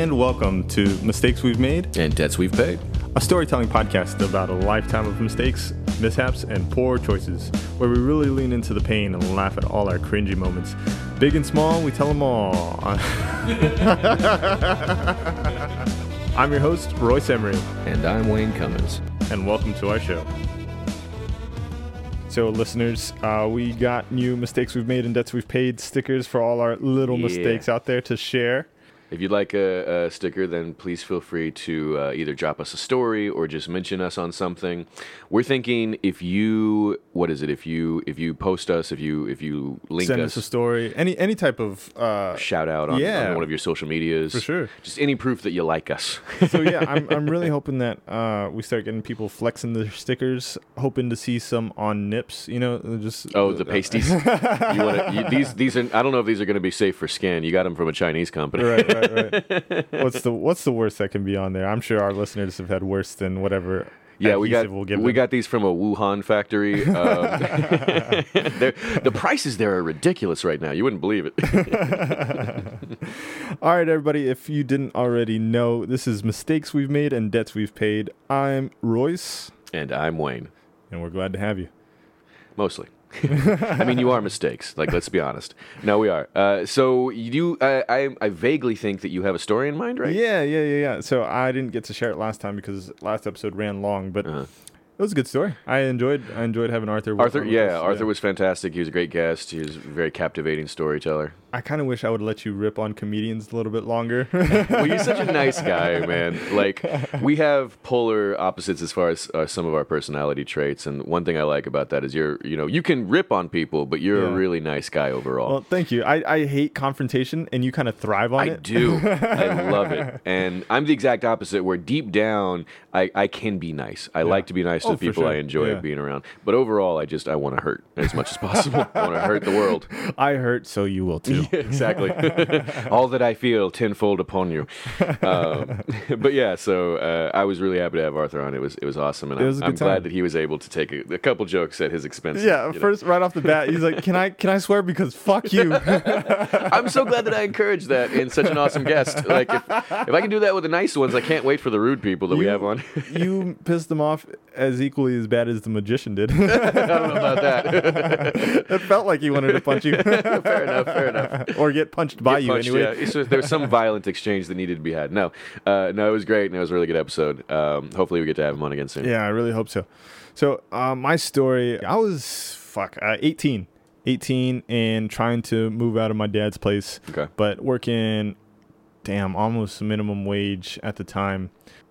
and welcome to Mistakes We've Made, And debts we've paid. a storytelling podcast about a lifetime of mistakes, mishaps, and poor choices, where we really lean into the pain and laugh at all our cringy moments. Big and small, we tell them all. I'm your host, Royce Emery, And I'm Wayne Cummins. and welcome to our show. So, listeners, uh, we got new mistakes we've made and debts we've paid stickers for all our little Yeah. mistakes out there to share. If you'd like a, a sticker, then please feel free to uh, either drop us a story or just mention us on something. We're thinking if you, what is it? If you if you post us, if you if you link Send us, us a story, any any type of uh, shout out on, Yeah. on one of your social medias, For sure. Just any proof that you like us. so yeah, I'm I'm really hoping that uh, we start getting people flexing their stickers. Hoping to see some on nips. You know, just Oh, the pasties. you want you, these? These are. I don't know if these are going to be safe for scan. You got them from a Chinese company. right, right, right. what's the what's the worst that can be on there? I'm sure our listeners have had worse than whatever. Yeah, we got we'll we got these from a Wuhan factory. Um, the prices there are ridiculous right now. You wouldn't believe it. All right, everybody. If you didn't already know, this is mistakes we've made and debts we've paid. I'm Royce, and I'm Wayne, and we're glad to have you. mostly. I mean, you are mistakes. Like, let's be honest. No, we are. Uh, so you, I, I, I vaguely think that you have a story in mind, right? Yeah, yeah, yeah, yeah. So I didn't get to share it last time because last episode ran long, but Uh-huh. it was a good story. I enjoyed I enjoyed having Arthur. Arthur, yeah, Arthur was fantastic. He was a great guest. He was a very captivating storyteller. I kind of wish I would let you rip on comedians a little bit longer. well, you're such a nice guy, man. Like we have polar opposites as far as uh, some of our personality traits, and one thing I like about that is you're, you know, you can rip on people, but you're a really nice guy overall. well, thank you. I, I hate confrontation, and you kind of thrive on I it. I do. I love it. And I'm the exact opposite, where deep down, I, I can be nice. I like to be nice Oh, to people I enjoy Yeah. being around. But overall, I just, I want to hurt as much as possible. I want to hurt the world. I hurt, so you will too. exactly. All that I feel tenfold upon you. Um, but yeah, so uh, I was really happy to have Arthur on. It was it was awesome, and I'm, was I'm time. glad that he was able to take a, a couple jokes at his expense. Yeah, you know. first right off the bat, he's like, "Can I can I swear because fuck you." I'm so glad that I encouraged that in such an awesome guest. Like if, if I can do that with the nice ones, I can't wait for the rude people that we have on. you pissed them off as equally as bad as the magician did. I don't know about that. it felt like he wanted to punch you fair enough. Fair enough. or get punched by Get you punched, anyway. yeah. It's just- there was some violent exchange that needed to be had. No, uh, no, it was great, and it was a really good episode. Um, hopefully, we get to have him on again soon. Yeah, I really hope so. So, uh, my story, I was fuck uh, 18, 18, and trying to move out of my dad's place, Okay. but working, damn, almost minimum wage at the time.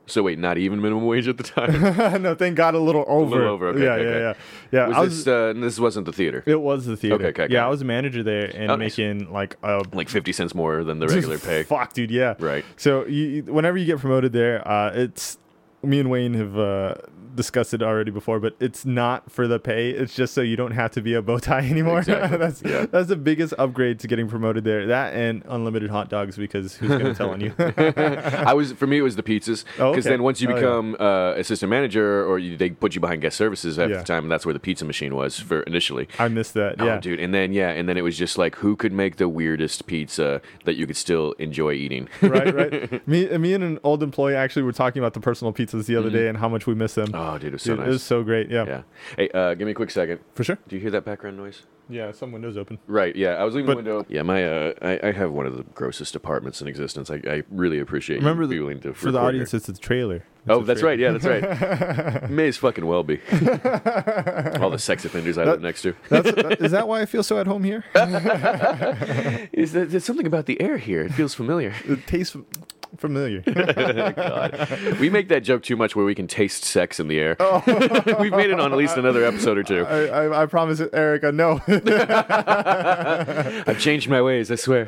So wait, not even minimum wage at the time. no, thank God, a little over. A little over, okay, yeah, okay, yeah, okay. yeah, yeah. Was I was. this? Uh, this wasn't the theater. it was the theater. Okay, okay, Yeah. I was a manager there and Oh, nice. making like a Like fifty cents more than the regular pay. Fuck, dude. Yeah. Right. So you- whenever you get promoted there, uh, it's me and Wayne have uh, discussed it already before, but it's not for the pay. It's just so you don't have to be a bow tie anymore. Exactly. that's Yeah. that's the biggest upgrade to getting promoted there. That and unlimited hot dogs because who's gonna tell on you? I was for me it was the pizzas because Oh, okay. then once you Oh, yeah. become uh, assistant manager or you, they put you behind guest services after Yeah. the time and that's where the pizza machine was for initially. I missed that. Oh, Yeah. dude, and then yeah, and then it was just like who could make the weirdest pizza that you could still enjoy eating. right, right. Me, me and an old employee actually were talking about the personal pizzas the other day and how much we miss them. Mm-hmm. Oh, dude, it was so Dude, nice. It was so great. Yeah, yeah. Hey, uh, give me a quick second. for sure. Do you hear that background noise? Yeah, some windows open. Right. Yeah, I was leaving But- the window. Yeah, my uh, I, I have one of the grossest apartments in existence. I, I really appreciate Remember you the- being to For the audience, here. it's a trailer. It's Oh, a that's trailer. right. Yeah, that's right. May as fucking well be. All the sex offenders I live next to. That's, that, is that why I feel so at home here? Is that, there's something about the air here? It feels familiar. It tastes familiar. God. We make that joke too much where we can taste sex in the air. Oh. We've made it on at least another episode or two. I, I, I promise, it, Erica. No, I've changed my ways, I swear.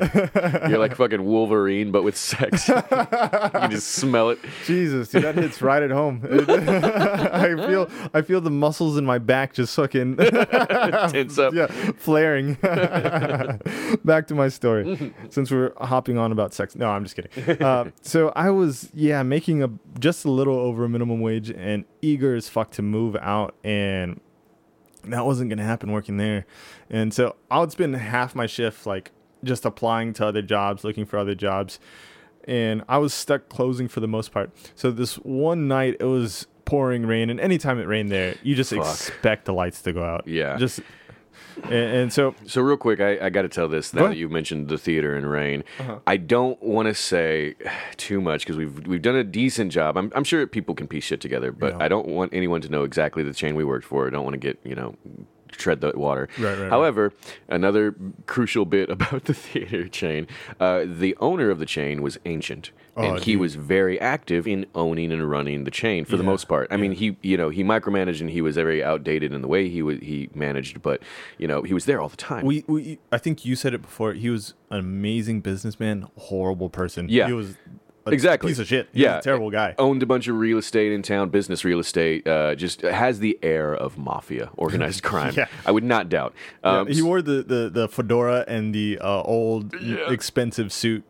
You're like fucking Wolverine, but with sex. you can just smell it. Jesus, dude, that hits right at home. I feel, I feel the muscles in my back just fucking, Tense up. yeah, flaring. Back to my story, since we're hopping on about sex. No, I'm just kidding. Uh, so I was, yeah, making a just a little over a minimum wage and eager as fuck to move out and that wasn't going to happen working there. And so I would spend half my shift like just applying to other jobs, looking for other jobs. and I was stuck closing for the most part. So this one night it was pouring rain, and anytime it rained there, you just Fuck. expect the lights to go out. Yeah. just and, and so So real quick, I, I got to tell this now that you mentioned the theater and rain. Uh-huh. I don't want to say too much because we've we've done a decent job. I'm I'm sure people can piece shit together, but Yeah. I don't want anyone to know exactly the chain we worked for. I don't want to get you know tread the water. Right, right, right. However, another crucial bit about the theater chain, uh, the owner of the chain was ancient. Oh, and he dude. was very active in owning and running the chain for the most part. I mean, he you know he micromanaged and he was very outdated in the way he was he managed, but you know he was there all the time. we, we I think you said it before. He was an amazing businessman, horrible person. Yeah. he was a Exactly. piece of shit. He Yeah. a terrible guy. owned a bunch of real estate in town, business real estate. Uh, just has the air of mafia, organized crime. Yeah. I would not doubt. Um, he wore the, the, the fedora and the uh, old expensive suit.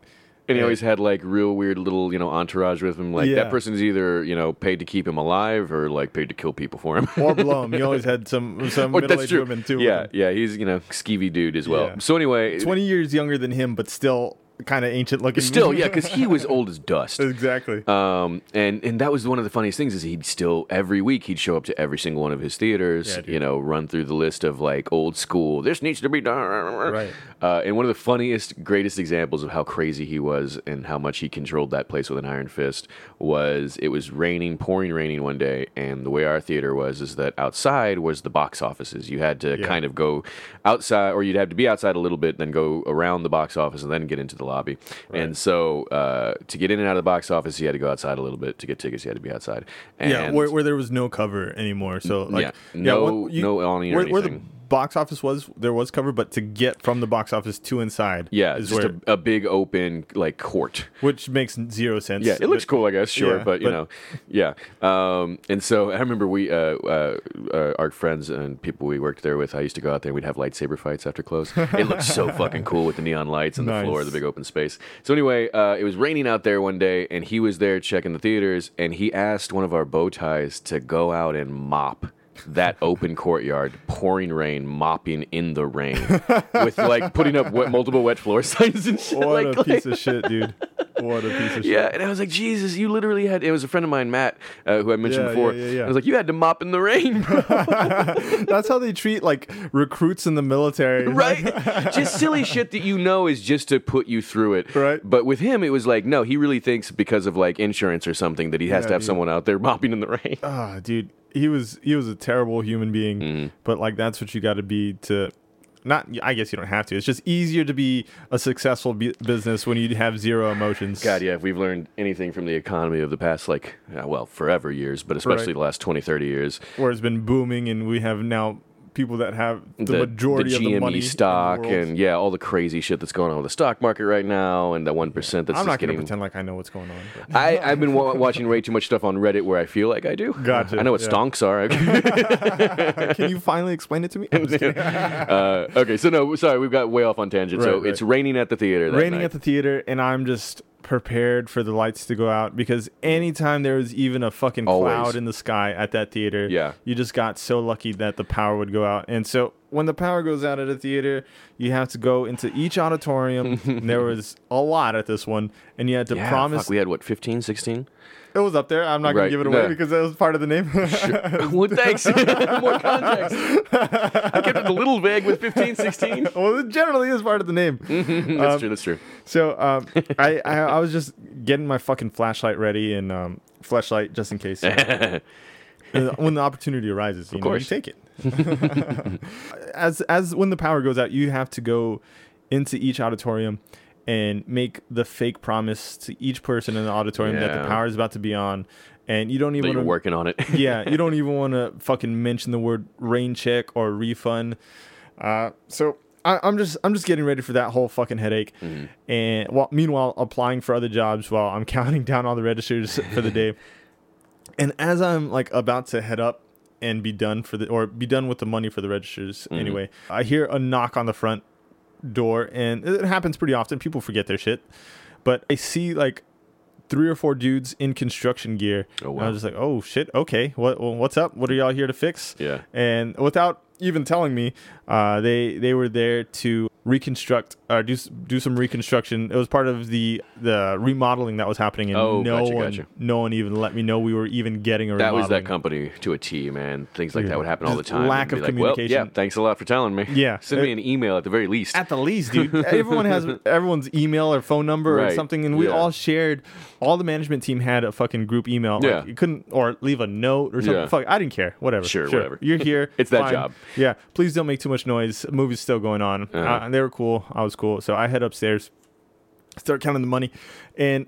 And he always had like real weird little you know entourage with him. Like Yeah. that person's either you know paid to keep him alive or like paid to kill people for him. Or blow him. He always had some some Or middle aged women too. with Yeah, him. yeah. He's you know skeevy dude as well. Yeah. So anyway, twenty years younger than him, but still kind of ancient looking. still yeah, because he was old as dust. exactly. Um, and and that was one of the funniest things is he'd still every week he'd show up to every single one of his theaters. Yeah, you know, run through the list of like old school. This needs to be done. Right. Uh, and one of the funniest, greatest examples of how crazy he was and how much he controlled that place with an iron fist was it was raining, pouring raining one day, and the way our theater was is that outside was the box offices. You had to Yeah. kind of go outside, or you'd have to be outside a little bit, then go around the box office, and then get into the lobby. And so uh, to get in and out of the box office, you had to go outside a little bit. To get tickets, you had to be outside. And yeah, where, where there was no cover anymore. So like, Yeah. No- when no awning or where, where the anything. Box office was, there was cover, but to get from the box office to inside, yeah, is just where, a, a big open like court. which makes zero sense. Yeah, it looks but- cool, I guess. Sure, yeah, but you but- know, yeah. Um, and so I remember we, uh, uh, uh, our friends and people we worked there with. I used to go out there. and We'd have lightsaber fights after close. It looked so fucking cool with the neon lights and the floor, the big open space. So anyway, uh, it was raining out there one day, and he was there checking the theaters, and he asked one of our bow ties to go out and mop. That open courtyard, pouring rain, mopping in the rain, with like putting up wet, multiple wet floor signs and shit. What like, a piece of shit, dude. What a piece of shit. yeah, and I was like, Jesus, you literally had. It was a friend of mine, Matt, uh, who I mentioned Yeah, before. yeah, yeah, yeah. I was like, you had to mop in the rain, bro. That's how they treat like recruits in the military, right? just silly shit that you know is just to put you through it, Right. But with him, it was like, no, he really thinks because of like insurance or something that he has to have dude. someone out there mopping in the rain. Ah, dude, he was he was a terrible human being, Mm-hmm. but like that's what you got to be to. Not, I guess you don't have to. It's just easier to be a successful bu- business when you have zero emotions. God, yeah, if we've learned anything from the economy of the past, like, uh, well, forever years, but especially Right. the last 20, 30 years, where it's been booming, and we have now people that have the, majority the of the money the stock world. and yeah, all the crazy shit that's going on with the stock market right now, and the one percent that's I'm just not going to getting. pretend like I know what's going on. but- I, I've been wa- watching way too much stuff on Reddit where I feel like I do. Gotcha, I know what yeah. stonks are. Can you finally explain it to me? I'm just kidding. uh, okay, so no, sorry, we've got way off on tangent. so Right, right. it's raining at the theater. Raining night. at the theater, and I'm just prepared for the lights to go out because anytime there was even a fucking Always. cloud in the sky at that theater, Yeah. you just got so lucky that the power would go out. And so when the power goes out at a theater, you have to go into each auditorium. there was a lot at this one, and you had to yeah, promise fuck, we had what 15, 16? It was up there. I'm not Right, gonna give it away no. because that was part of the name. well, thanks. More context. I kept it a little vague with 15, 16. well, it generally is part of the name. that's true. That's true. So um, I, I I was just getting my fucking flashlight ready and um, flashlight just in case. uh, when the opportunity arises, you know, you take it. as as when the power goes out, you have to go into each auditorium and make the fake promise to each person in the auditorium that the power is about to be on, and you don't even wanna- working on it. yeah, you don't even want to fucking mention the word rain check or refund. Uh, so I, I'm just I'm just getting ready for that whole fucking headache, and while meanwhile applying for other jobs while I'm counting down all the registers for the day. And as I'm like about to head up and be done for the or be done with the money for the registers anyway, I hear a knock on the front door, and it happens pretty often. People forget their shit, but I see like three or four dudes in construction gear. Oh, And I was just like, oh shit, okay, what well, what's up? What are y'all here to fix? Yeah. And without even telling me, uh, they they were there to reconstruct or do do some reconstruction. It was part of the the remodeling that was happening, and Oh, no gotcha, one gotcha. no one even let me know we were even getting a That was that company to a T, man. Things like Yeah. that would happen all the time. lack of like, Well, yeah, thanks a lot for telling me. Yeah. Send me an email at the very least. At the least, dude. Everyone has everyone's email or phone number or something, and we Yeah. all shared. All the management team had a fucking group email. Like, Yeah. you couldn't or leave a note or something. Yeah. Fuck, I didn't care. Whatever. Sure, whatever. You're here. It's that fine. job. Yeah. Please don't make too much noise. The movie's still going on. Uh-huh. Uh, and they were cool. I was cool. So I head upstairs, start counting the money, and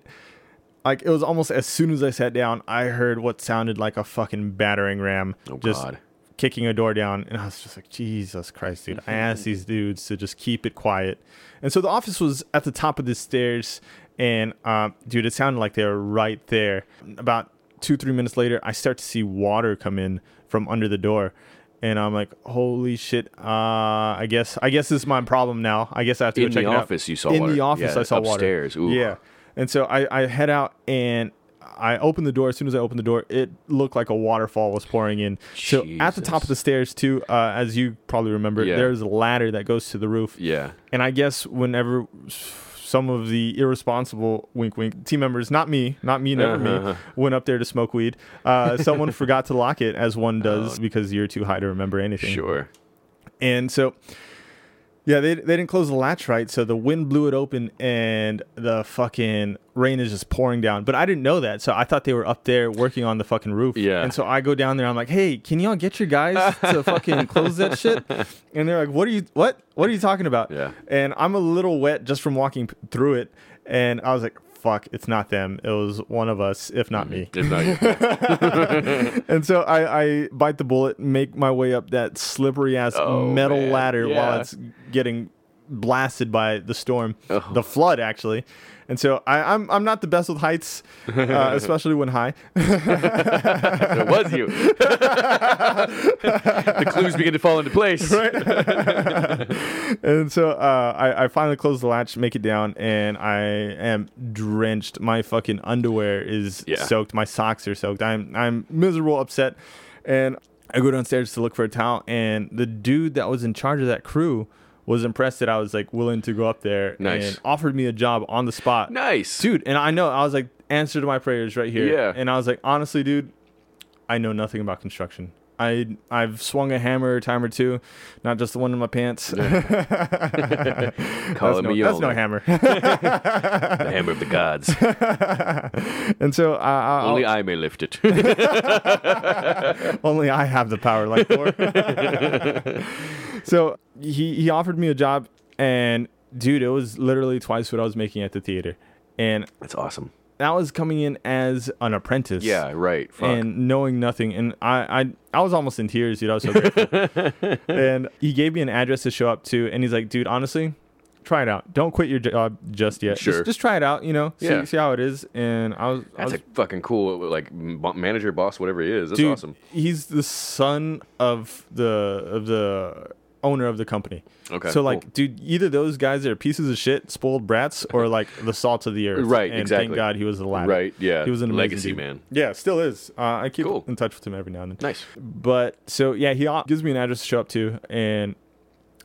like it was almost as soon as I sat down, I heard what sounded like a fucking battering ram. oh just God. kicking a door down and I was just like Jesus Christ dude I asked these dudes to just keep it quiet and so the office was at the top of the stairs and um, dude it sounded like they were right there about two three minutes later I start to see water come in from under the door and I'm like holy shit uh, I guess I guess this is my problem now I guess I have to In go check the it out. office you saw in water. the office Yeah, I saw upstairs. water Ooh. yeah and so I, I head out and I opened the door. As soon as I opened the door, it looked like a waterfall was pouring in. So at the top of the stairs, too, uh, as you probably remember, Yeah. there's a ladder that goes to the roof. Yeah. And I guess whenever some of the irresponsible wink wink team members, not me, not me, never Uh-huh. me, went up there to smoke weed, uh, someone forgot to lock it, as one does Oh. because you're too high to remember anything. Sure. And so, yeah, they, they didn't close the latch right. So the wind blew it open and the fucking rain is just pouring down. But I didn't know that. So I thought they were up there working on the fucking roof. Yeah. And so I go down there. I'm like, hey, can y'all get your guys to fucking close that shit? And they're like, what are you, what? What are you talking about? Yeah. And I'm a little wet just from walking through it. And I was like, fuck, it's not them. It was one of us, if not me. If not. And so I, I bite the bullet, make my way up that slippery ass Oh, metal man. ladder Yeah. while it's getting blasted by the storm, Oh. the flood actually. And so I, I'm I'm not the best with heights, uh, especially when high. it was you. the clues begin to fall into place. Right. and so uh, I, I finally close the latch, make it down, and I am drenched. My fucking underwear is Yeah. soaked. My socks are soaked. I'm I'm miserable, upset, and I go downstairs to look for a towel. And the dude that was in charge of that crew was impressed that I was like willing to go up there Nice. and offered me a job on the spot. Nice. Dude, and I know I was like, answer to my prayers right here. Yeah. And I was like, honestly, dude, I know nothing about construction. I I've swung a hammer a time or two, not just the one in my pants. Call that's, it no, me that's no hammer. The hammer of the gods. and so uh, uh, I, I, Only I may lift it. only I have the power like Thor. so he he offered me a job, and dude, it was literally twice what I was making at the theater, and That's awesome. That was coming in as an apprentice. Yeah, right. Fuck. and knowing nothing. And I, I, I was almost in tears, dude. I was so grateful. and he gave me an address to show up to, and he's like, dude, honestly, try it out. Don't quit your job just yet. Sure. Just, just try it out. You know, see, Yeah. see how it is. And I was, I That's was a fucking cool, like manager, boss, whatever he is. That's dude, awesome. he's the son of the of the owner of the company. Okay. so like, cool. dude, either those guys are pieces of shit, spoiled brats, or like the salt of the earth. Right, And exactly. thank God he was the latter. right? Yeah. He was an legacy dude. man. Yeah, still is. Uh, I keep Cool. in touch with him every now and then. Nice. But so yeah, he gives me an address to show up to, and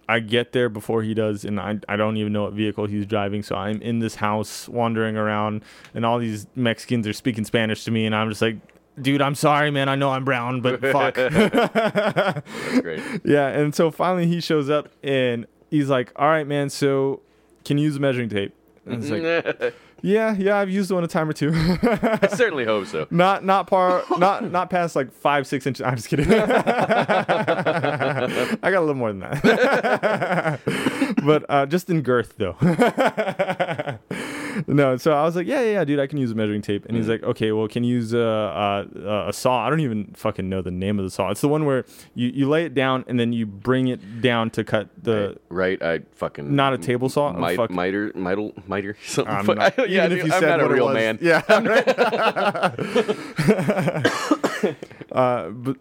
I get there before he does, and I I don't even know what vehicle he's driving. So I'm in this house wandering around, and all these Mexicans are speaking Spanish to me, and I'm just like, dude, I'm sorry, man. I know I'm brown, but fuck. That's great. yeah, and so finally he shows up, and he's like, all right, man. So can you use a measuring tape? And it's like, yeah, yeah, I've used one a time or two. I certainly hope so. not not par not not past like five six inches i'm just kidding i got a little more than that but uh just in girth though no so i was like yeah yeah, yeah dude i can use a measuring tape and he's Mm. like okay well can you use a, a a saw i don't even fucking know the name of the saw it's the one where you you lay it down and then you bring it down to cut the right? I fucking Not a table saw? Miter, miter, miter, something. I'm not- I- yeah, even if you I'm said not a real man. Yeah. uh, but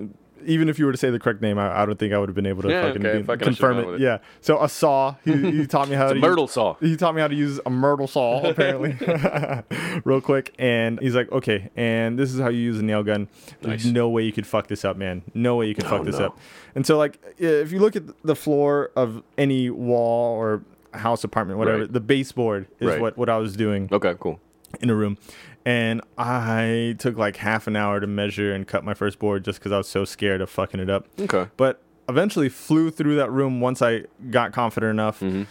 even if you were to say the correct name, I, I don't think I would have been able to Yeah, fucking, okay, be- fucking confirm it. it. Yeah. So a saw. He, he taught me how It's a to myrtle use, saw. He taught me how to use a myrtle saw apparently, real quick. And he's like, okay, and this is how you use a nail gun. There's Nice. no way you could fuck this up, man. No way you could Oh, fuck this no. up. And so like, if you look at the floor of any wall or house, apartment, whatever. Right. The baseboard is Right. what what I was doing Okay, cool. in a room. And I took like half an hour to measure and cut my first board just because I was so scared of fucking it up. Okay. But eventually flew through that room once I got confident enough. Mhm.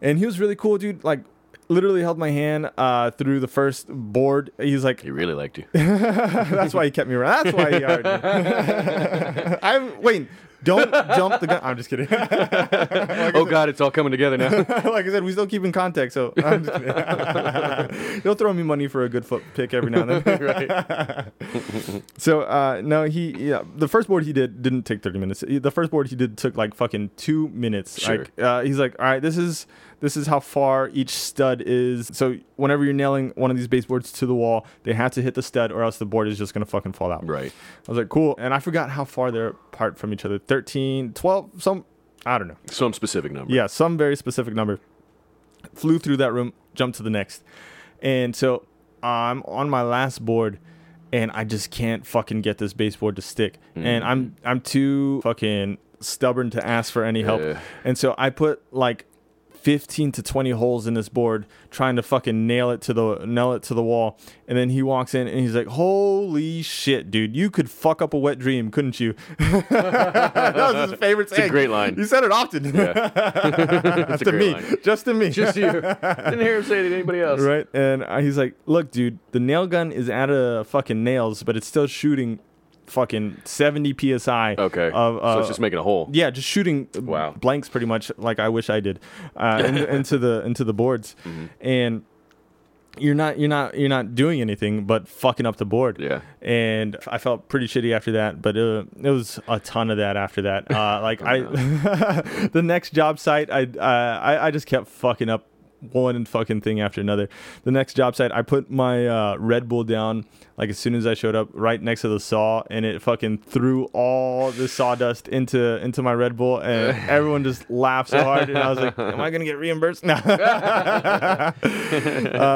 And he was really cool, dude. Like, literally held my hand uh, through the first board. He's like, He really liked you. that's why he kept me around. That's why he hired me. I'm wait. Don't jump the gun. I'm just kidding. like, oh God, it's all coming together now. like I said, we still keep in contact. So I'm just kidding. he'll throw me money for a good foot pick every now and then. right. So uh, no, he yeah. The first board he did didn't take thirty minutes. The first board he did took like fucking two minutes. Sure. Like uh, he's like, all right, this is this is how far each stud is. So whenever you're nailing one of these baseboards to the wall, they have to hit the stud, or else the board is just gonna fucking fall out. Right. I was like, cool. And I forgot how far they're apart from each other. 13, 12, some I don't know. Some specific number. Yeah, some very specific number. Flew through that room, jumped to the next. And so I'm on my last board and I just can't fucking get this baseboard to stick. And I'm mm. I'm too fucking stubborn to ask for any help. Yeah. And so I put like 15 to 20 holes in this board trying to fucking nail it to the nail it to the wall and then he walks in and he's like holy shit dude you could fuck up a wet dream couldn't you that was his favorite a saying great line. he said it often Yeah. It's a to great me, line. just to me. Just you. Didn't hear him say it to anybody else. right? And uh, he's like, "Look, dude, the nail gun is out of fucking nails, but it's still shooting fucking 70 psi." Okay. Of, uh, so it's just making a hole. yeah, just shooting uh, Wow. blanks pretty much like I wish I did uh, in, into the into the boards, Mm-hmm. and you're not you're not you're not doing anything but fucking up the board. Yeah. And I felt pretty shitty after that, but uh, it was a ton of that after that. Uh, like I, the next job site, I, uh, I I just kept fucking up one fucking thing after another. The next job site, I put my uh, Red Bull down like as soon as I showed up, right next to the saw, and it fucking threw all the sawdust into into my Red Bull, and everyone just laughed so hard, and I was like, "Am I gonna get reimbursed?" No. uh,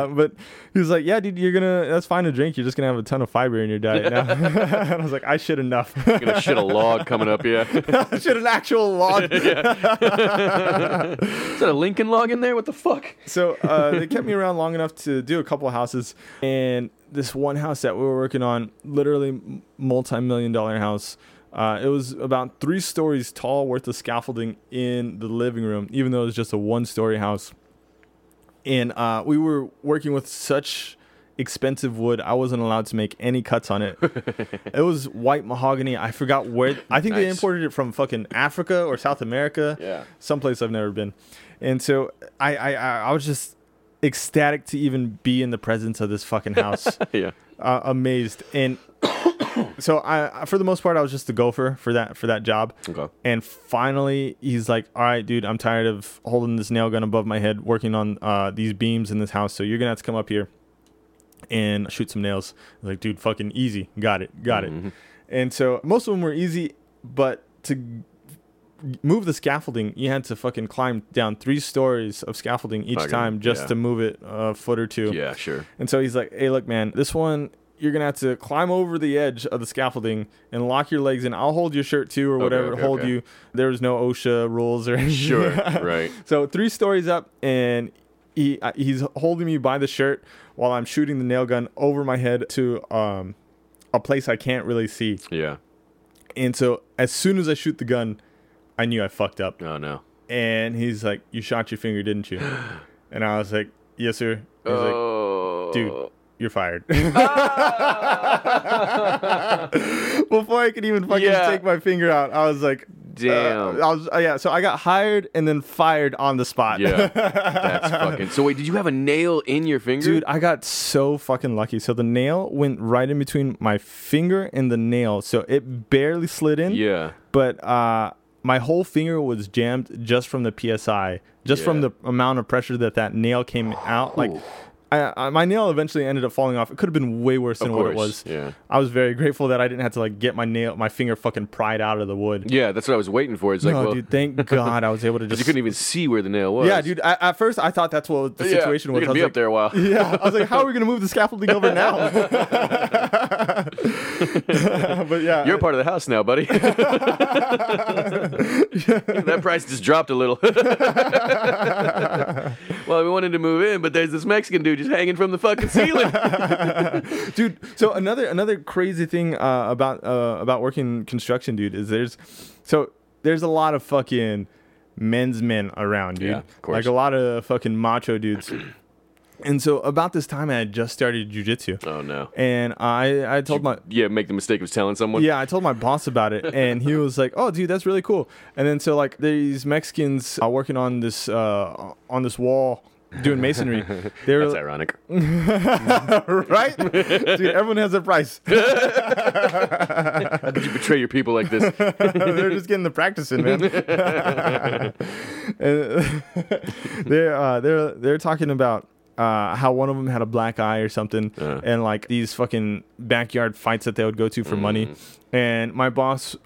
but he was like, "Yeah, dude, you're gonna. That's fine to drink. You're just gonna have a ton of fiber in your diet now." and I was like, "I should enough. you're Gonna shit a log coming up, yeah. I should an actual log." Is that a Lincoln log in there? What the fuck? so uh, they kept me around long enough to do a couple of houses, and this one house that we were working on, literally multi-million dollar house. Uh, it was about three stories tall, worth of scaffolding in the living room, even though it was just a one-story house. And uh, we were working with such expensive wood, I wasn't allowed to make any cuts on it. it was white mahogany. I forgot where. I think they imported it from fucking Africa or South America Yeah. someplace I've never been. And so I, I I was just ecstatic to even be in the presence of this fucking house. Yeah. uh, amazed. And so I, for the most part, I was just the gopher for that, for that job. Okay. And finally, he's like, "All right, dude, I'm tired of holding this nail gun above my head, working on uh, these beams in this house. So you're gonna have to come up here and shoot some nails." Like, "Dude, fucking easy, got it, got Mm-hmm. it." And so most of them were easy, but to move the scaffolding, you had to fucking climb down three stories of scaffolding each Fucking- time just yeah. to move it a foot or two. Yeah, sure. And so he's like, "Hey, look, man, this one." You're gonna have to climb over the edge of the scaffolding and lock your legs in. I'll hold your shirt too, or whatever. to okay, hold okay. you. There's no OSHA rules or anything. Sure. right. So three stories up, and he uh, he's holding me by the shirt while I'm shooting the nail gun over my head to um a place I can't really see. Yeah. And so as soon as I shoot the gun, I knew I fucked up. Oh no. And he's like, "You shot your finger, didn't you?" And I was like, "Yes, sir." He's like, oh. "Dude, you're fired." Before I could even fucking Yeah. take my finger out, I was like, Damn. uh, I was uh, yeah. So I got hired and then fired on the spot. Yeah. That's fucking. So wait, did you have a nail in your finger? Dude, I got so fucking lucky. So the nail went right in between my finger and the nail. So it barely slid in. Yeah. But uh, my whole finger was jammed just from the PSI, just from the amount of pressure that that nail came out. Like. I, I my nail eventually ended up falling off. It could have been way worse than what it was. yeah. I was very grateful that I didn't have to like get my nail, my finger fucking pried out of the wood. Yeah, that's what I was waiting for. It's like, well, dude, thank God I was able to just. you couldn't even see where the nail was. yeah, dude. I, at first, I thought that's what the Yeah, situation You're was. Gonna was be like, up there a while. Yeah, I was like, how are we gonna move the scaffolding over now? but yeah, You're part of the house now, buddy. that price just dropped a little. well, we wanted to move in, but there's this Mexican dude just hanging from the fucking ceiling. dude. So another another crazy thing uh, about uh, about working construction, dude, is there's so there's a lot of fucking men's men around, dude. Yeah, of course. Like a lot of fucking macho dudes. and so about this time, I had just started jujitsu, oh no. and I I told my Yeah, make the mistake of telling someone. yeah, I told my boss about it, and he was like, "Oh, dude, that's really cool." And then so like these Mexicans are working on this uh, on this wall doing masonry. They were That's ironic. right, dude. Everyone has their price. How could you betray your people like this? they're just getting the practice in, man. They're uh, they're they're talking about uh, how one of them had a black eye or something, Uh. and like these fucking backyard fights that they would go to for money. Mm. And my boss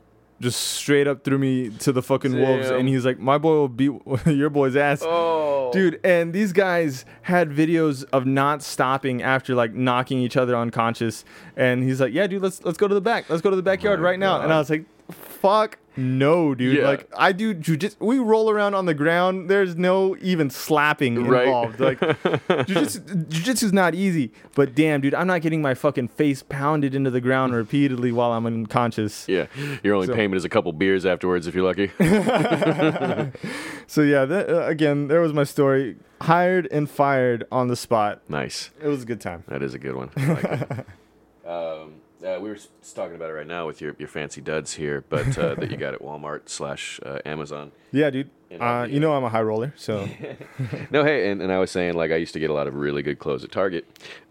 just straight up threw me to the fucking wolves, and he's like, "My boy will beat your boy's ass." Oh, Dude, and these guys had videos of not stopping after like knocking each other unconscious. And he's like, "Yeah, dude, let's let's go to the back. Let's go to the backyard oh My right now." And I was like, "Fuck no, dude! Yeah. Like I do jujitsu. We roll around on the ground. There's no even slapping Right. involved. Like jujitsu, jujitsu's not easy. But damn, dude, I'm not getting my fucking face pounded into the ground repeatedly while I'm unconscious. Yeah, your only So- payment is a couple beers afterwards if you're lucky. So yeah, that, uh, again, there was my story. Hired and fired on the spot. nice. It was a good time. That is a good one. Like um, uh, we were s- talking about it right now with your, your fancy duds here, but uh, that you got at Walmart slash uh, Amazon. Yeah, dude. You know, Uh, you know I'm a high roller, so No, hey, and, and I was saying like I used to get a lot of really good clothes at Target.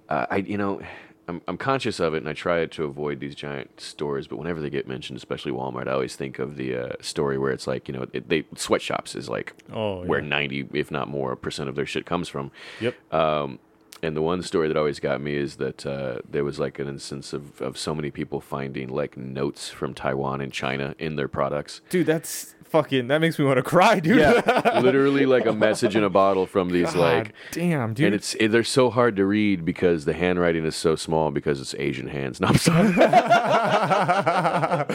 Uh, I you know. I'm, I'm conscious of it, and I try to avoid these giant stores. But whenever they get mentioned, especially Walmart, I always think of the uh, story where it's like, you know, it, they sweatshops is like Oh, where yeah. 90, if not more, percent of their shit comes from. Yep. Um, and the one story that always got me is that uh, there was like an instance of, of so many people finding like notes from Taiwan and China in their products. dude, that's fucking that makes me want to cry, dude. Yeah, literally like a message in a bottle from these God like. damn, dude. And it's it, they're so hard to read because the handwriting is so small because it's Asian hands. No, I'm sorry. I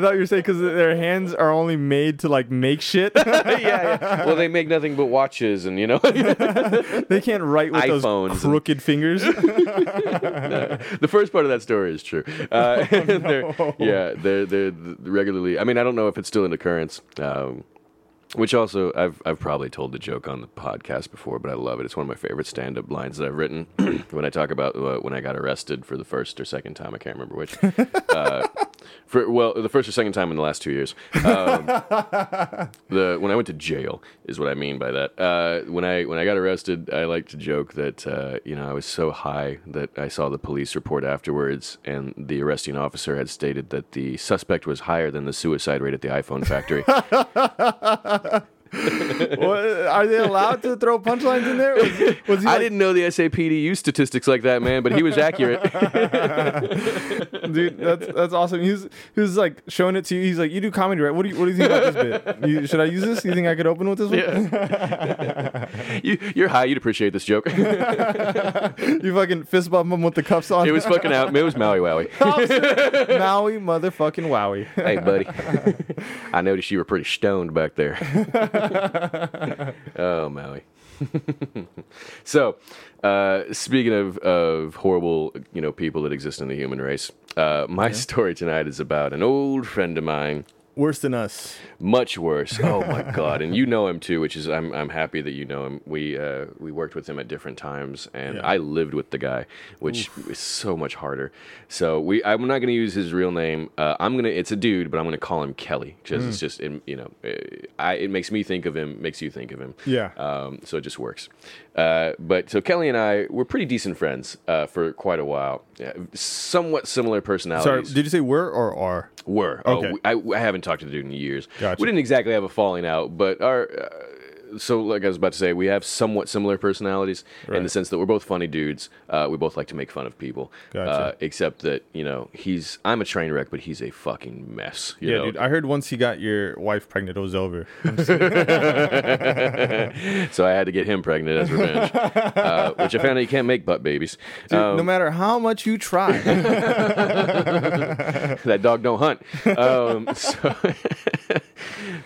thought you were saying because their hands are only made to like make shit. yeah, yeah. Well, they make nothing but watches, and you know, they can't write with iPhones those and- crooked fingers. the first part of that story is true. Uh, they're, yeah, they're, they're regularly. I mean, I don't know if it's still an occurrence. Um, which also, I've I've probably told the joke on the podcast before, but I love it. It's one of my favorite stand-up lines that I've written. when I talk about uh, when I got arrested for the first or second time, I can't remember which. uh, for well, the first or second time in the last two years. Um, the when I went to jail is what I mean by that. Uh, when I when I got arrested, I like to joke that uh, you know I was so high that I saw the police report afterwards, and the arresting officer had stated that the suspect was higher than the suicide rate at the iPhone factory. What- are they allowed to throw punchlines in there? Was, was I like, didn't know the SAPD used statistics like that, man, but he was accurate. dude? That's that's awesome. He was like showing it to you. He's like, you do comedy, right? What do you what do you think about this bit? You, should I use this? You think I could open with this one? you, you're high, you'd appreciate this joke. You fucking fist bump him with the cuffs on. It was fucking out. It was Maui Wowie. Maui motherfucking wowie. Hey, buddy. I noticed you were pretty stoned back there. oh, Maui. so, uh, speaking of, of horrible, you know, people that exist in the human race, uh, my story tonight is about an old friend of mine. Worse than us. Much worse. Oh my god! And you know him too, which is I'm I'm happy that you know him. We uh, we worked with him at different times, and Yeah. I lived with the guy, which is so much harder. So we I'm not going to use his real name. Uh, I'm gonna it's a dude, but I'm gonna call him Kelly. Just it's just it, you know, uh, I it makes me think of him, makes you think of him. Yeah. Um, so it just works. Uh, but so Kelly and I were pretty decent friends uh, for quite a while. Yeah, somewhat similar personalities. Sorry, did you say were or are? Were Okay. Oh, I, I haven't talked to the dude in years. Gotcha. We didn't exactly have a falling out, but our uh, so like I was about to say, we have somewhat similar personalities in the sense that we're both funny dudes. Uh, we both like to make fun of people. Gotcha. Uh, except that you know he's I'm a train wreck, but he's a fucking mess. You Yeah, know? dude. I heard once he got your wife pregnant, it was over. so I had to get him pregnant as revenge, uh, which I found out you can't make butt babies. Dude, Um, no matter how much you try. that dog don't hunt. Um, so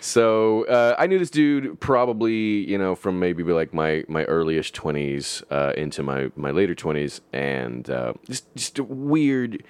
so uh, I knew this dude probably, you know, from maybe like my my earliest twenties uh, into my my later twenties, and uh, just just weird,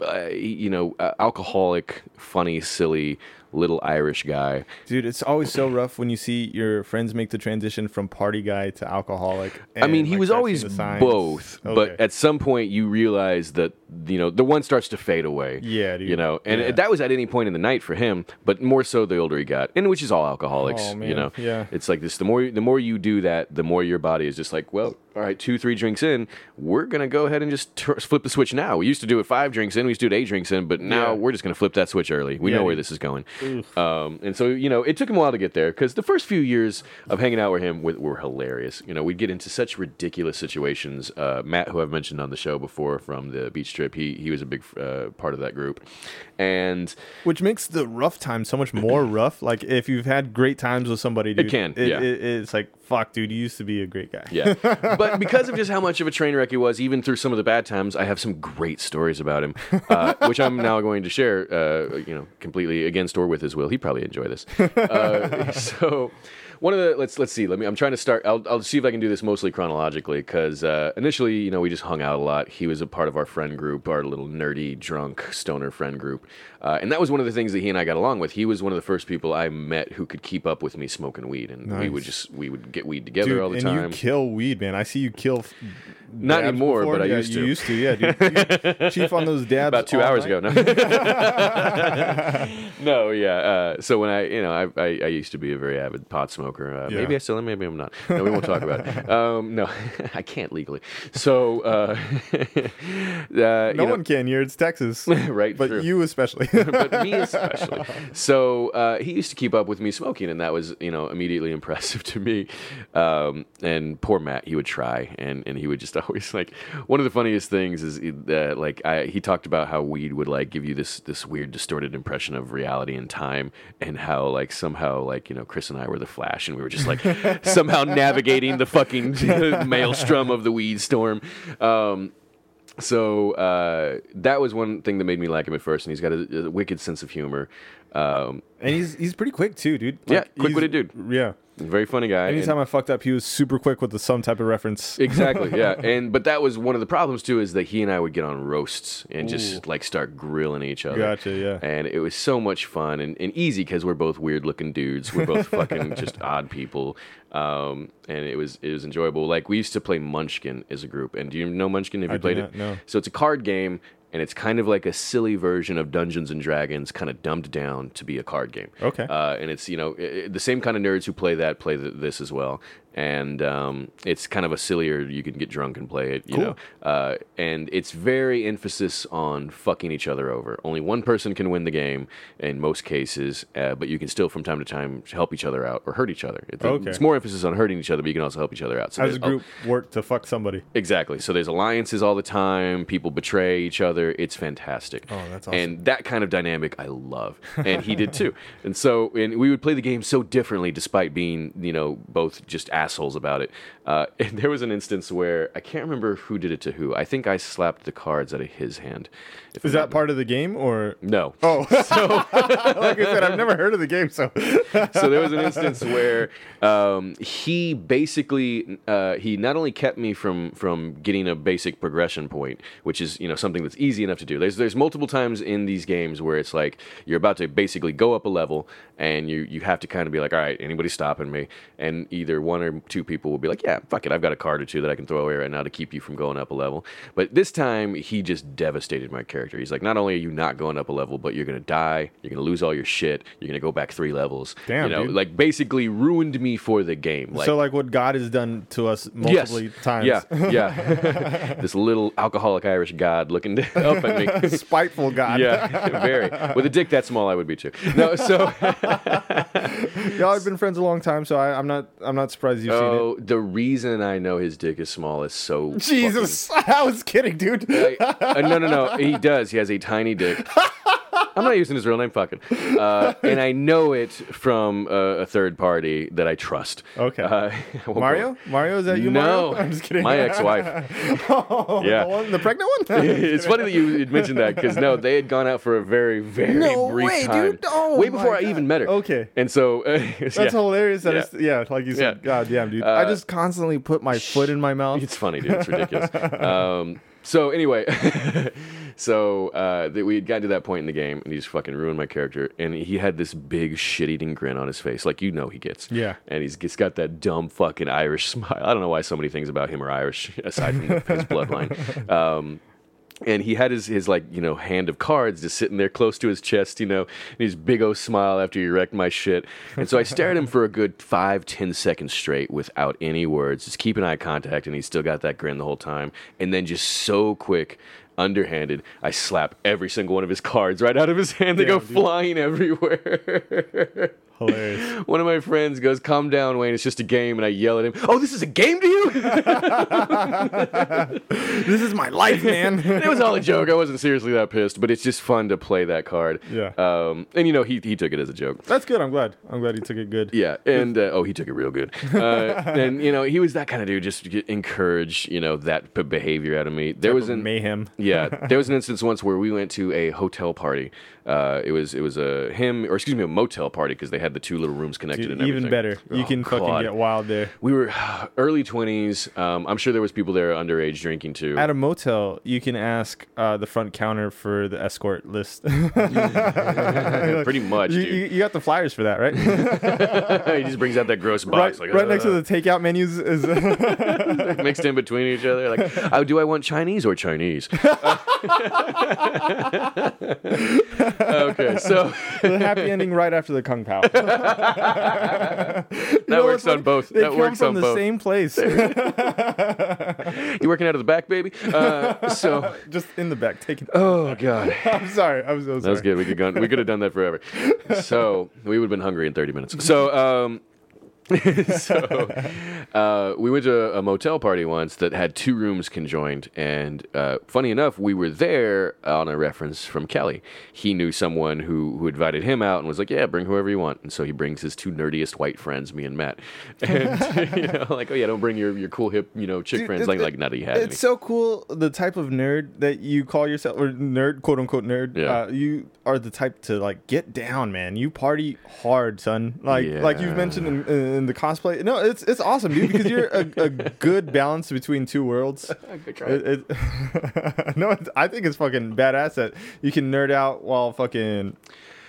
uh, you know, uh, alcoholic, funny, silly little Irish guy. Dude, it's always so rough when you see your friends make the transition from party guy to alcoholic. I mean, he like, was always seeing the signs. both, but at some point you realize that you know the one starts to fade away. Yeah, dude. You know, and Yeah. that was at any point in the night for him, but more so the older he got, and which is all alcoholics. Oh, You know, Yeah. it's like this. The more the more you do that, the more your body is just like, well, all right, two three drinks in, we're gonna go ahead and just flip the switch now. We used to do it five drinks in, we used to do it eight drinks in, but now Yeah. we're just gonna flip that switch early. We Yeah, know where dude. this is going. Um, and so you know, it took him a while to get there because the first few years of hanging out with him were, were hilarious. You know, we'd get into such ridiculous situations. Uh, Matt, who I've mentioned on the show before from the beach trip, he he was a big uh, part of that group, and Which makes the rough time so much more rough. Like if you've had great times with somebody, dude, can, yeah. it- it's like fuck, dude. You used to be a great guy. yeah. but because of just how much of a train wreck he was, even through some of the bad times, I have some great stories about him, uh, which I'm now going to share. Uh, you know, completely against or with his will. He'd probably enjoy this. Uh, so. One of the let's let's see. Let me. I'm trying to start. I'll, I'll see if I can do this mostly chronologically because uh, initially, you know, we just hung out a lot. He was a part of our friend group, our little nerdy, drunk stoner friend group, uh, and that was one of the things that he and I got along with. He was one of the first people I met who could keep up with me smoking weed, and we would just we would get weed together Dude, all the and time. you kill weed, man. I see you kill. f- Not anymore, before. but I used to. you used to, yeah, dude. Chief on those dabs about two hours night. ago. No, no, yeah. Uh, so when I, you know, I, I, I used to be a very avid pot smoker. Uh, Maybe I still am. Maybe I'm not. No, we won't talk about it. Um, no, I can't legally. So, uh, uh, No know, one can here. It's Texas, right? but true. you especially. but me especially. So uh, he used to keep up with me smoking, and that was you know immediately impressive to me. Um, and poor Matt, he would try, and, and he would just always like one of the funniest things is that like I, he talked about how weed would like give you this this weird distorted impression of reality and time, and how like somehow like you know Chris and I were the Flash, and we were just like somehow navigating the fucking maelstrom of the weed storm. Um, so uh, that was one thing that made me like him at first, and he's got a, a wicked sense of humor. Um, and he's he's pretty quick too, dude. Yeah, quick-witted dude. Yeah. very funny guy. and- Anytime I fucked up, he was super quick with the some type of reference. exactly, yeah. And but that was one of the problems too, is that he and I would get on roasts and just like start grilling each other. Gotcha, yeah. And it was so much fun and, and easy because we're both weird looking dudes. We're both fucking just odd people. Um, and it was it was enjoyable. Like we used to play Munchkin as a group. And do you know Munchkin? Have you do played it? no. So it's a card game. And it's kind of like a silly version of Dungeons and Dragons, kind of dumbed down to be a card game. Okay. Uh, and it's you know i i- the same kind of nerds who play that play th- this as well. And um, it's kind of a sillier. You can get drunk and play it. You Cool. know. Uh, and it's very emphasis on fucking each other over. Only one person can win the game in most cases, uh, but you can still from time to time help each other out or hurt each other. It- Okay. It's more emphasis on hurting each other, but you can also help each other out. So How does a group work to fuck somebody? Exactly. So there's alliances all the time. People betray each other. It's fantastic. Oh, that's awesome. And that kind of dynamic I love, and he did too. And so, and we would play the game so differently, despite being, you know, both just assholes about it. Uh, and there was an instance where I can't remember who did it to who. I think I slapped the cards out of his hand. If Is I'm that not- part of the game or? No. Oh, so like I said, I've never heard of the game, so so there was an instance where um, he basically uh, he not only kept me from from getting a basic progression point, which is you know something that's easy enough to do. There's there's multiple times in these games where it's like you're about to basically go up a level and you you have to kind of be like, all right, anybody stopping me? And either one or two people will be like, "Yeah, fuck it, I've got a card or two that I can throw away right now to keep you from going up a level." But this time, he just devastated my character. He's like, "Not only are you not going up a level, but you're gonna die. You're gonna lose all your shit. You're gonna go back three levels. Damn, you know, dude. like basically ruined me for the game. Like, so like what God has done to us multiple times. yeah, yeah. this little alcoholic Irish god looking up at me. Spiteful God. yeah, very. With a dick that small, I would be too. No, so Y'all have been friends a long time, so I, I'm not I'm not surprised you've oh, the reason I know his dick is small is so seen it. Jesus, I was kidding, dude. fucking- uh, no, no, no. He does. He has a tiny dick. I'm not using his real name, fucking. Uh, and I know it from uh, a third party that I trust. Okay. Uh, Mario? Mario, is that you, No, Mario? I'm just kidding. my ex-wife. oh, Yeah. the, one, the pregnant one? it's funny that you mentioned that because no, they had gone out for a very, very No brief way, time, dude. Oh way before I even met her. Okay. and so uh, That's yeah. hilarious. That Yeah. yeah. like you said, Yeah. God damn, dude. I Uh, just constantly put my foot in my mouth. It's funny, dude. It's ridiculous. um, so anyway, so uh, that we had gotten to that point in the game, and he just fucking ruined my character. And he had this big shit-eating grin on his face, like you know he gets. Yeah. And he's, he's got that dumb fucking Irish smile. I don't know why so many things about him are Irish, aside from his bloodline. Um, and he had his, his like you know hand of cards just sitting there close to his chest, you know, and his big o smile after he wrecked my shit. And so I stared at him for a good five ten seconds straight without any words, just keeping eye contact, and he still got that grin the whole time. And then just so quick, underhanded, I slap every single one of his cards right out of his hand. They go dude. flying everywhere. Hilarious. One of my friends goes, "Calm down, Wayne. It's just a game." And I yell at him, "Oh, this is a game to you?" this is my life, man. it was all a joke. I wasn't seriously that pissed, but it's just fun to play that card. Yeah. Um, and you know, he he took it as a joke. That's good. I'm glad. I'm glad he took it good. Yeah, and uh, oh, he took it real good. Uh, and you know, he was that kind of dude. Just to encourage you know that b- behavior out of me. There was an mayhem. yeah, there was an instance once where we went to a hotel party. Uh, it was it was a him or excuse me a motel party because they had the two little rooms connected Dude, and even everything. better. You Oh, can fucking get wild there. We were early twenties. Um, I'm sure there was people there underage drinking too. At a motel, you can ask uh, the front counter for the escort list. Pretty much, you, dude. you, got the flyers for that, right? he just brings out that gross right, box, like right next to "Uh," the takeout menus is. mixed in between each other. Like, oh, do I want Chinese or Chinese? okay, so the happy ending right after the kung pao. that works on both. They That come works from on the both. same place, you working out of the back, baby? Uh, so, just in the back. Taking. oh god, I'm sorry. I'm so sorry. that was good. We could gone, we could have done that forever. So we would have been hungry in 30 minutes. So um. so uh, we went to a motel party once that had two rooms conjoined and uh, funny enough we were there on a reference from kelly he knew someone who, who invited him out and was like yeah bring whoever you want and so he brings his two nerdiest white friends me and matt and you know like oh yeah don't bring your, your cool hip you know chick Dude, friends like it- like not that he had any. It's so cool the type of nerd that you call yourself or nerd quote unquote nerd. Yeah. Uh, you are the type to like get down, man. You party hard, son. Like like you've mentioned in, in the cosplay. No, it's it's awesome, dude, because you're a, a good balance between two worlds. Good try. It, it, no, it's, I think it's fucking badass that you can nerd out while fucking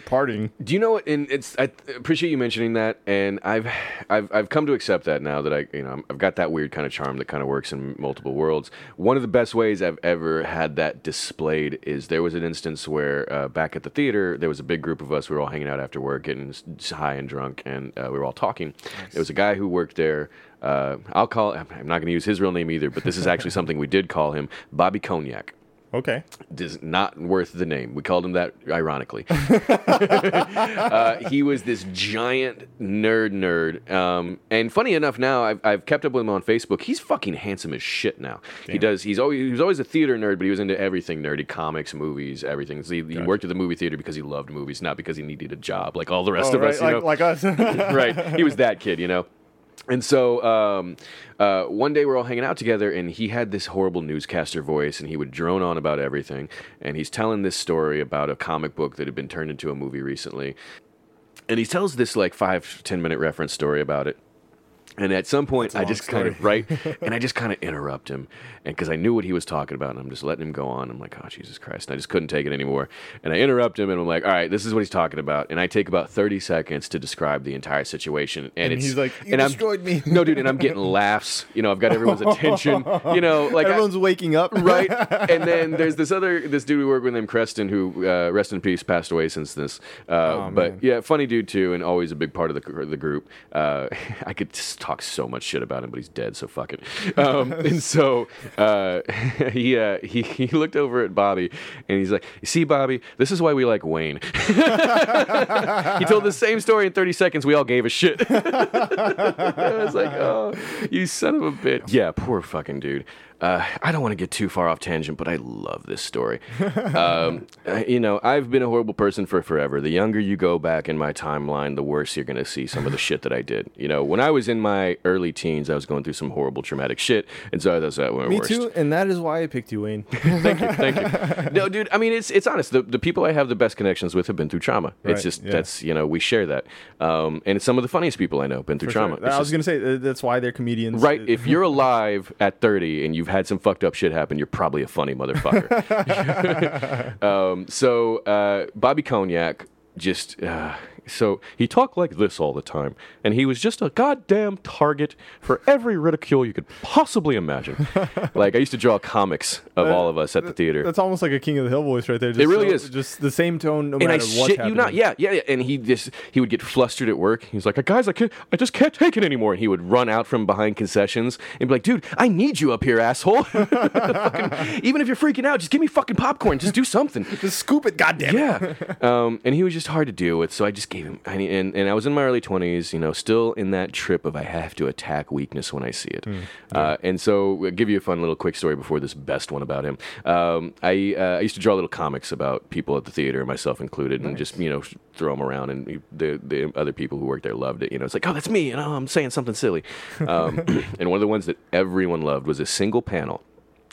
partying. Do you know what? And it's I appreciate you mentioning that, and I've I've I've come to accept that now that I you know I've got that weird kind of charm that kind of works in multiple worlds. One of the best ways I've ever had that displayed is there was an instance where uh, back at the theater there was a big group of us. We were all hanging out after work, getting high and drunk, and uh, we were all talking. There was a guy who worked there. Uh, I'll call. I'm not going to use his real name either, but this is actually something we did call him, Bobby Cognac Okay. is not worth the name. We called him that ironically. uh, he was this giant nerd nerd. Um, and funny enough, now I've, I've kept up with him on Facebook. He's fucking handsome as shit now. He does. He's always he was always a theater nerd, but he was into everything nerdy, comics, movies, everything. So he, he worked at the movie theater because he loved movies, not because he needed a job like all the rest Oh, of right, us. You like, know? like us. right. He was that kid, you know. And so um, uh, one day we're all hanging out together, and he had this horrible newscaster voice, and he would drone on about everything. And he's telling this story about a comic book that had been turned into a movie recently. And he tells this like five, ten minute reference story about it. And at some point, I just kind of story. right, and I just kind of interrupt him, and because I knew what he was talking about, and I'm just letting him go on. I'm like, oh Jesus Christ! And I just couldn't take it anymore, and I interrupt him, and I'm like, all right, this is what he's talking about, and I take about 30 seconds to describe the entire situation, and, And it's he's like, "You and I'm- me." No, dude, and I'm getting laughs. You know, I've got everyone's attention. You know, like I- Everyone's waking up. right? And then there's this other this dude we work with named Creston, who uh, rest in peace, passed away since this. Uh, but man. yeah, funny dude too, and always a big part of the the group. Uh, I could just talk so much shit about him, but he's dead, so fuck it. Um, and so uh, he, uh, he he looked over at Bobby, and he's like, "You see, Bobby, this is why we like Wayne." he told the same story in 30 seconds. We all gave a shit. I was like, oh, you son of a bitch. Yeah, poor fucking dude. Uh, I don't want to get too far off tangent, but I love this story. um, uh, you know, I've been a horrible person for forever. The younger you go back in my timeline, the worse you're going to see some of the shit that I did. You know, when I was in my early teens, I was going through some horrible, traumatic shit, and so that's that went Me worst. too, and that is why I picked you, Wayne. Thank you, thank you. No, dude. I mean, it's it's honest. The the people I have the best connections with have been through trauma. Right, It's just yeah. that's you know we share that, um, and it's some of the funniest people I know have been through For trauma. sure. I was just- gonna say uh, that's why they're comedians. Right. If you're alive at 30 and you've had some fucked up shit happen, you're probably a funny motherfucker. um, so uh, Bobby Cognac just. Uh, so he talked like this all the time, and he was just a goddamn target for every ridicule you could possibly imagine. like I used to draw comics of all of us at the theater. That's almost like a King of the Hill voice right there. Just really so- is. Just the same tone, no and I matter what's shit happening. you not, yeah, yeah, yeah. And he just he would get flustered at work. He's like, "Guys, I can't, I just can't take it anymore." And he would run out from behind concessions and be like, "Dude, I need you up here, asshole. Fucking- even if you're freaking out, just give me fucking popcorn. Just do something." Just scoop it, goddamn it. yeah. Um, and he was just hard to deal with, so I just gave him. I, mean, and and I was in my early twenties, you know, still in that trip of I have to attack weakness when I see it. uh, and so, I'll give you a fun little quick story before this best one about him. Um, I uh, I used to draw little comics about people at the theater, myself included, and just you know throw them around, and the the other people who worked there loved it. You know, it's like, oh, that's me, and oh, I'm saying something silly. Um, and one of the ones that everyone loved was a single panel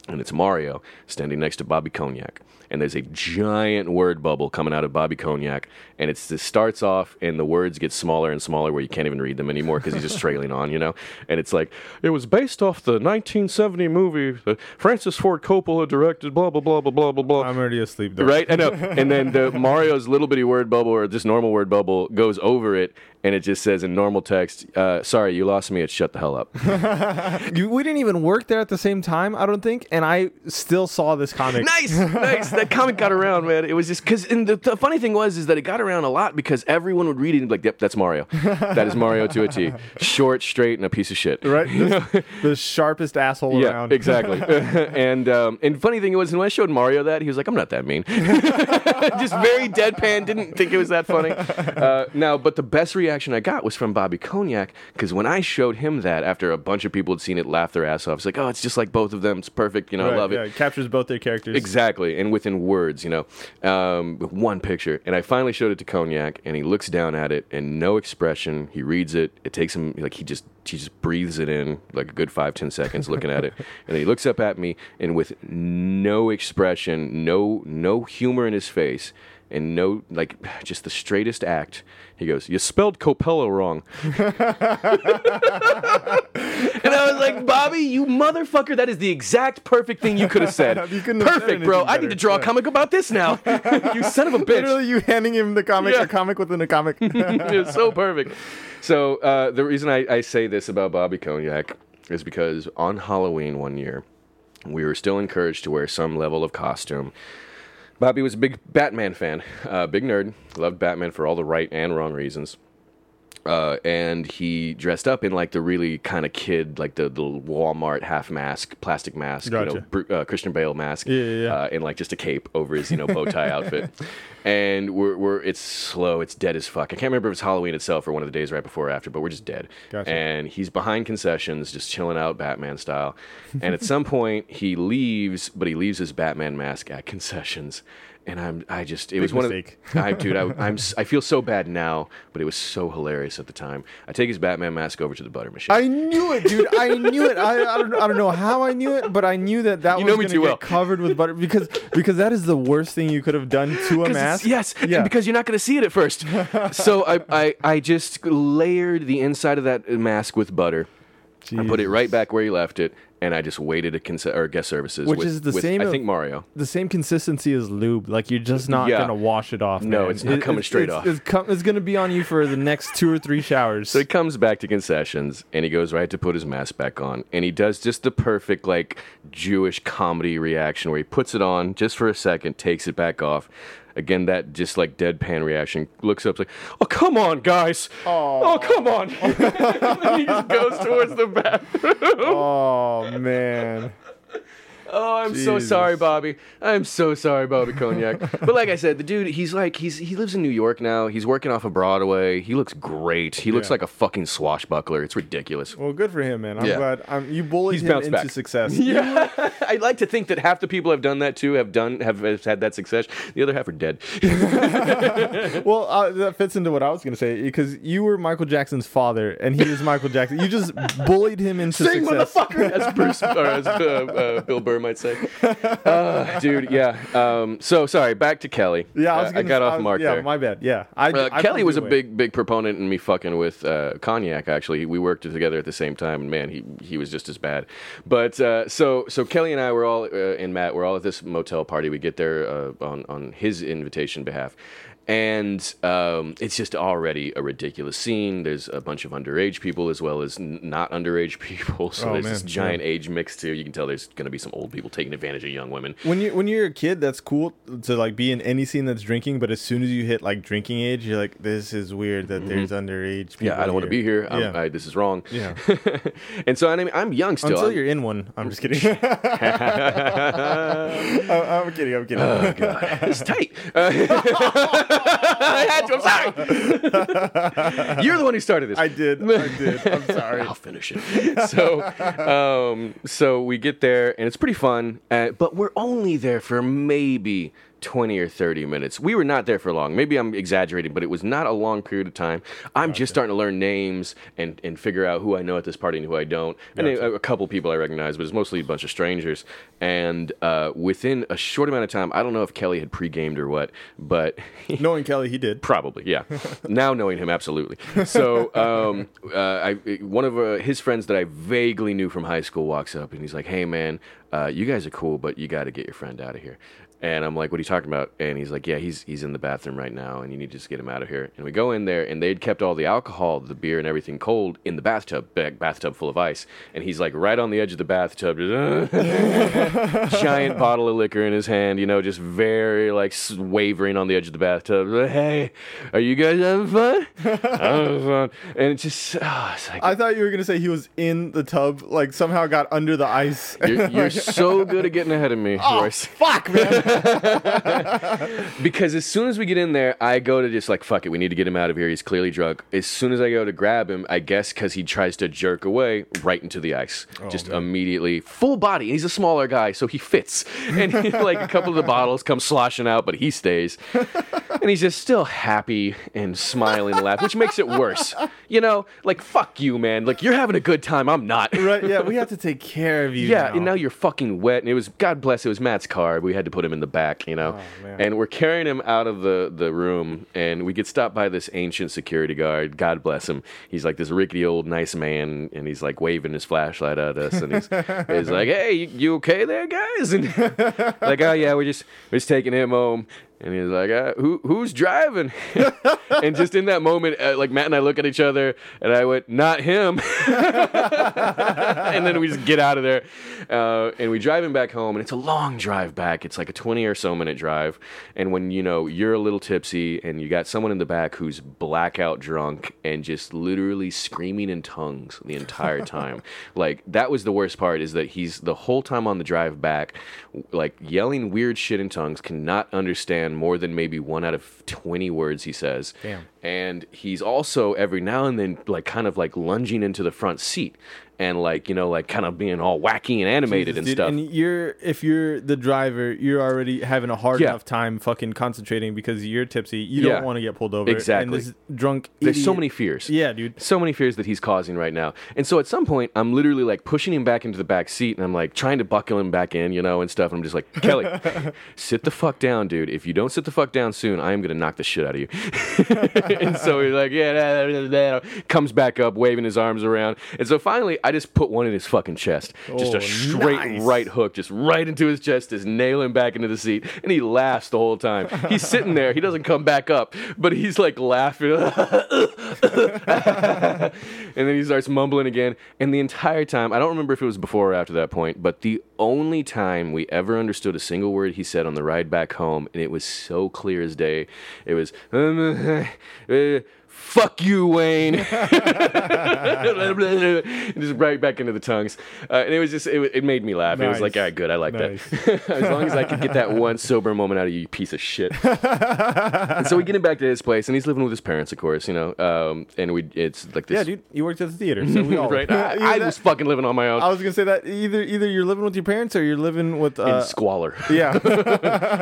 and it's Mario standing next to Bobby Cognac. And there's a giant word bubble coming out of Bobby Cognac, and it's it starts off, and the words get smaller and smaller, where you can't even read them anymore because he's just trailing on, you know. And it's like it was based off the 1970 movie that Francis Ford Coppola directed, blah blah blah blah blah blah blah. I'm already asleep though. Right, I know. And then the Mario's little bitty word bubble or just normal word bubble goes over it, and it just says in normal text, uh, "Sorry, you lost me. It's shut the hell up." You, we didn't even work there at the same time, I don't think, and I still saw this comic. nice, nice. That comic got around, man. It was just because, and the, the funny thing was, is that it got around a lot because everyone would read it and be like, "Yep, that's Mario. That is Mario to a T. Short, straight, and a piece of shit." Right, the, the sharpest asshole Yeah, around. exactly. and um, and funny thing it was, when I showed Mario that, he was like, "I'm not that mean." Just very deadpan. Didn't think it was that funny. Uh, now, but the best reaction I got was from Bobby Cognac because when I showed him that after a bunch of people had seen it, laugh their ass off. It's like, "Oh, it's just like both of them. It's perfect. You know, I Right, love it." yeah, it captures both their characters. Exactly, and within words, you know, um, one picture. And I finally showed it to Cognac, and he looks down at it, and no expression. He reads it. It takes him like he just he just breathes it in like a good five ten seconds, looking at it, and then he looks up at me, and with no expression, no no humor in his face. And no, like, just the straightest act. He goes, "You spelled Coppola wrong." and I was like, "Bobby, you motherfucker! That is the exact perfect thing you could have said. You couldn't have said Perfect, bro. anything I need to draw a comic about this now. you son of a bitch. Literally, you handing him the comic, Yeah. a comic within a comic. it's so perfect. So uh, the reason I, I say this about Bobby Cognac is because on Halloween one year, we were still encouraged to wear some level of costume. Bobby was a big Batman fan, uh, big nerd, loved Batman for all the right and wrong reasons. Uh, and he dressed up in like the really kind of kid, like the, the Walmart half mask, plastic mask, you know, Gotcha. Uh, Christian Bale mask, Yeah, yeah, yeah. Uh, and like just a cape over his, you know, bow tie outfit. And we're, we're it's slow, it's dead as fuck. I can't remember if it's Halloween itself or one of the days right before or after, but we're just dead. Gotcha. And he's behind concessions, just chilling out Batman style. And at some point he leaves, but he leaves his Batman mask at concessions. And I'm, I just, it was one mistake. of, I, dude, I, I'm, I feel so bad now, but it was so hilarious at the time. I take his Batman mask over to the butter machine. I knew it, dude. I knew it. I, I don't I don't know how I knew it, but I knew that that You was gonna too get well. covered with butter because because that is the worst thing you could have done to a mask. Yes, Yeah. because you're not going to see it at first. so I, I, I just layered the inside of that mask with butter. I put it right back where you left it, and I just waited at cons- or guest services, Which with, is the with, same I think Mario. the same consistency as lube. Like you're just not Yeah. gonna wash it off. No, man. it's not coming straight it's, off. It's, com- it's gonna be on you for the next two or three showers. So he comes back to concessions and he goes right to put his mask back on. And he does just the perfect, like, Jewish comedy reaction where he puts it on just for a second, takes it back off. Again, that just like deadpan reaction. Looks up, like, oh, come on, guys. Oh, come on. and he just goes towards the bathroom. oh man. Oh, I'm so sorry, Bobby. I'm so sorry, Bobby Cognac. but like I said, the dude, he's like, he's he lives in New York now. He's working off of Broadway. He looks great. He looks Yeah. like a fucking swashbuckler. It's ridiculous. Well, good for him, man. I'm Yeah. glad. I'm, you bullied He's him into back. success. Yeah, I'd like to think that half the people have done that too, have done, have, have had that success. The other half are dead. Well, uh, that fits into what I was gonna say because you were Michael Jackson's father and he was Michael Jackson. You just bullied him into Sing, success. motherfucker, as Bruce or as uh, uh, Bill Burr might say. Uh, dude, yeah. Um, so sorry. Back to Kelly. Yeah, I Uh, was gonna. got I off mark Yeah, there. my bad. Yeah, I. Uh, I Kelly was a big, big proponent in me fucking with uh, Cognac. Actually, we worked together at the same time, and man, he he was just as bad. But uh, so so Kelly and I were all uh, and Matt were all at this motel party. We get there uh, on on his invitation behalf. And um, it's just already a ridiculous scene. There's a bunch of underage people as well as n- not underage people. So Oh, there's this man, giant age mix too. You can tell there's going to be some old people taking advantage of young women. When you when you're a kid, that's cool to like be in any scene that's drinking. But as soon as you hit like drinking age, you're like, this is weird that there's underage. People Mm-hmm. Yeah, I don't want to be here. I'm, Yeah. I, this is wrong. Yeah. and so I mean, I'm young still. Until I'm- you're in one. I'm just kidding. I'm, I'm kidding. I'm kidding. Oh, God. It's tight. Uh, I had to. I'm sorry. You're the one who started this. I did. I did. I'm sorry. I'll finish it. So, um, so we get there, and it's pretty fun. Uh, but we're only there for maybe 20 or 30 minutes. We were not there for long. Maybe I'm exaggerating, but it was not a long period of time. I'm just starting to learn names and, and figure out who I know at this party and who I don't. And a, a couple people I recognize, but it's mostly a bunch of strangers. And uh, within a short amount of time, I don't know if Kelly had pre-gamed or what, but Knowing Kelly, he did. Probably, yeah. now knowing him, absolutely. So, um, uh, I one of uh, his friends that I vaguely knew from high school walks up and he's like, "Hey, man, uh, you guys are cool, but you got to get your friend out of here." And I'm like, "What are you talking about?" And he's like, "Yeah, he's he's in the bathroom right now, and you need to just get him out of here." And we go in there, and they'd kept all the alcohol, the beer, and everything cold in the bathtub, big bathtub full of ice. And he's like right on the edge of the bathtub, just, giant bottle of liquor in his hand, you know, just very like wavering on the edge of the bathtub. Hey, are you guys having fun? Having fun. And it's just, oh, it's like, I thought you were gonna say he was in the tub, like somehow got under the ice. you're, you're so good at getting ahead of me, oh, Royce. fuck, man. Because as soon as we get in there, I go to just like, fuck it, we need to get him out of here. He's clearly drunk. As soon as I go to grab him, I guess because he tries to jerk away right into the ice. Oh, just immediately, full body. He's a smaller guy, so he fits. And like a couple of the bottles come sloshing out, but he stays. and he's just still happy and smiling and laughing, which makes it worse. You know, like, fuck you, man. Like, you're having a good time. I'm not. right? Yeah, we have to take care of you. Yeah, now. and now you're fucking wet. And it was God bless. It was Matt's car. We had to put him in the back, you know. Oh, and we're carrying him out of the the room, and we get stopped by this ancient security guard. God bless him. He's like this rickety old nice man, and he's like waving his flashlight at us, and he's, he's like, "Hey, you, you okay there, guys?" And like, "Oh yeah, we're just we're just taking him home." And he's like, uh, "Who who's driving?" and just in that moment, uh, like Matt and I look at each other, and I went, "Not him." and then we just get out of there, uh, and we drive him back home. And it's a long drive back. It's like a twenty or so minute drive. And when you know you're a little tipsy, and you got someone in the back who's blackout drunk and just literally screaming in tongues the entire time, like that was the worst part. Is that he's the whole time on the drive back, like yelling weird shit in tongues, cannot understand more than maybe one out of twenty words he says Damn. And he's also every now and then like kind of like lunging into the front seat and like you know like kind of being all wacky and animated Jesus, and dude, stuff. And you're if you're the driver, you're already having a hard Yeah. enough time fucking concentrating because you're tipsy. You Yeah. don't want to get pulled over. Exactly. And this drunk. There's so many fears. Yeah, dude. so many fears that he's causing right now. And so at some point, I'm literally like pushing him back into the back seat and I'm like trying to buckle him back in, you know, and stuff. And I'm just like, Kelly, sit the fuck down, dude. If you don't sit the fuck down soon, I am going to knock the shit out of you. and so he's like, yeah, da, da, da, comes back up, waving his arms around. And so finally, I just put one in his fucking chest. Just Oh, a straight nice. right hook, just right into his chest, just nail him back into the seat. And he laughs the whole time. He's sitting there. He doesn't come back up, but he's like laughing. and then he starts mumbling again. And the entire time, I don't remember if it was before or after that point, but the only time we ever understood a single word he said on the ride back home, and it was so clear as day, it was, um, uh, fuck you, Wayne. And just right back into the tongues. Uh, and it was just, it, it made me laugh. It was like, all right, good. I like Nice. that. as long as I could get that one sober moment out of you, you piece of shit. and so we get him back to his place, and he's living with his parents, of course, you know. Um, and we, it's like this. Yeah, dude. You worked at the theater, so we all right? I, I was fucking living on my own I was gonna say that either either you're living with your parents or you're living with in uh, squalor, yeah,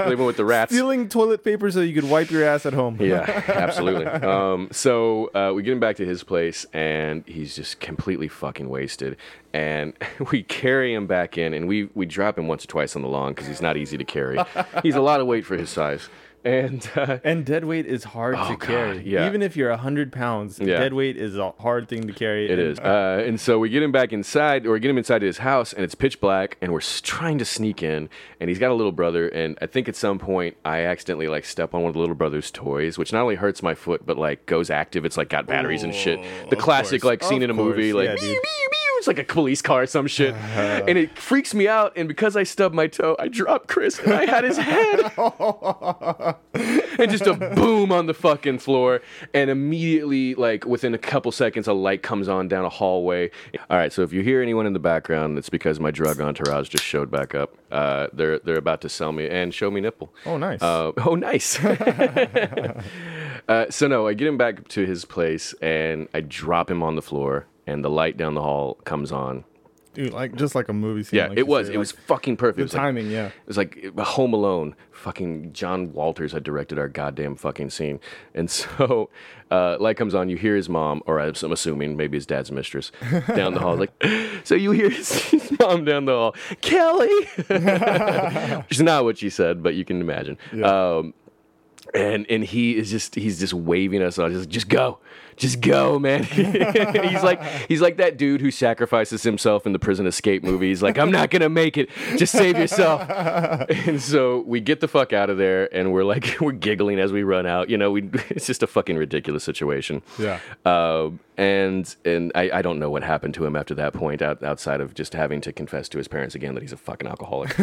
living with the rats. stealing toilet paper so you could wipe your ass at home. Yeah, absolutely. Um, so uh, we get him back to his place, and he's just completely fucking wasted. And we carry him back in, and we we drop him once or twice on the lawn because he's not easy to carry. he's a lot of weight for his size, and uh, And dead weight is hard Oh, to God, carry. yeah. Even if you're hundred pounds, Yeah. dead weight is a hard thing to carry. It and, is. Uh, and so we get him back inside, or get him inside his house, and it's pitch black, and we're trying to sneak in. And he's got a little brother, and I think at some point I accidentally like step on one of the little brother's toys, which not only hurts my foot, but like goes active. It's like got batteries and shit. The classic course. like scene Of in a movie, like Yeah, meow, dude. meow, meow. It's like a police car or some shit, and it freaks me out. And because I stubbed my toe, I dropped Chris, and I had his head, and just a boom on the fucking floor. And immediately, like within a couple seconds, a light comes on down a hallway. All right, so if you hear anyone in the background, it's because my drug entourage just showed back up. Uh, they're they're about to sell me and show me nipple. Oh, nice. Uh, oh, nice. uh, so no, I get him back to his place and I drop him on the floor, and the light down the hall comes on. Dude, like just like a movie scene. Yeah, like it was. say, It like, was fucking perfect. the was like- timing. yeah. it was like Home Alone. Fucking John Walters had directed our goddamn fucking scene. And so, uh, light comes on. You hear his mom, or I'm assuming maybe his dad's mistress, down the hall. Like, so you hear his, mom down the hall, Kelly. She's not what she said, but you can imagine. Um, and and he is just he's just waving us on. He's like, just go, just go, man. he's like he's like that dude who sacrifices himself in the prison escape movie. He's like, I'm not gonna make it. Just save yourself. and so we get the fuck out of there, and we're like we're giggling as we run out. You know, we it's just a fucking ridiculous situation. Yeah. Um, and and I, I don't know what happened to him after that point, out, outside of just having to confess to his parents again that he's a fucking alcoholic.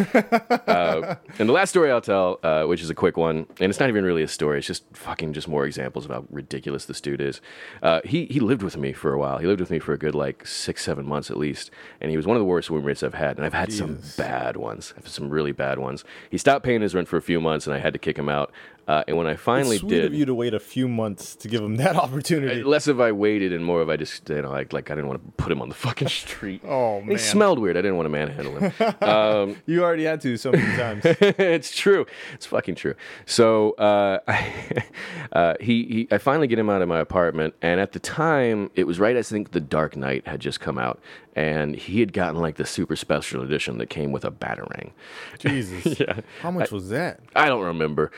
uh, and the last story I'll tell, uh, which is a quick one, and it's not even really a story. It's just fucking just more examples of how ridiculous this dude is. Uh, he he lived with me for a while. He lived with me for a good like six seven months at least, and he was one of the worst roommates I've had. And I've had some bad ones. I've had some really bad ones. He stopped paying his rent for a few months, and I had to kick him out. Uh, and when I finally Sweet did, of you to wait a few months to give him that opportunity. less of I waited and more of I just you know like like I didn't want to put him on the fucking street. Oh, man, he smelled weird. I didn't want to manhandle him. um, you already had to so many times. it's true. It's fucking true. So uh, I, uh, he, he I finally get him out of my apartment, and at the time it was right. I think The Dark Knight had just come out, and he had gotten like the super special edition that came with a batarang. Jesus. Yeah. How much was that? I don't remember.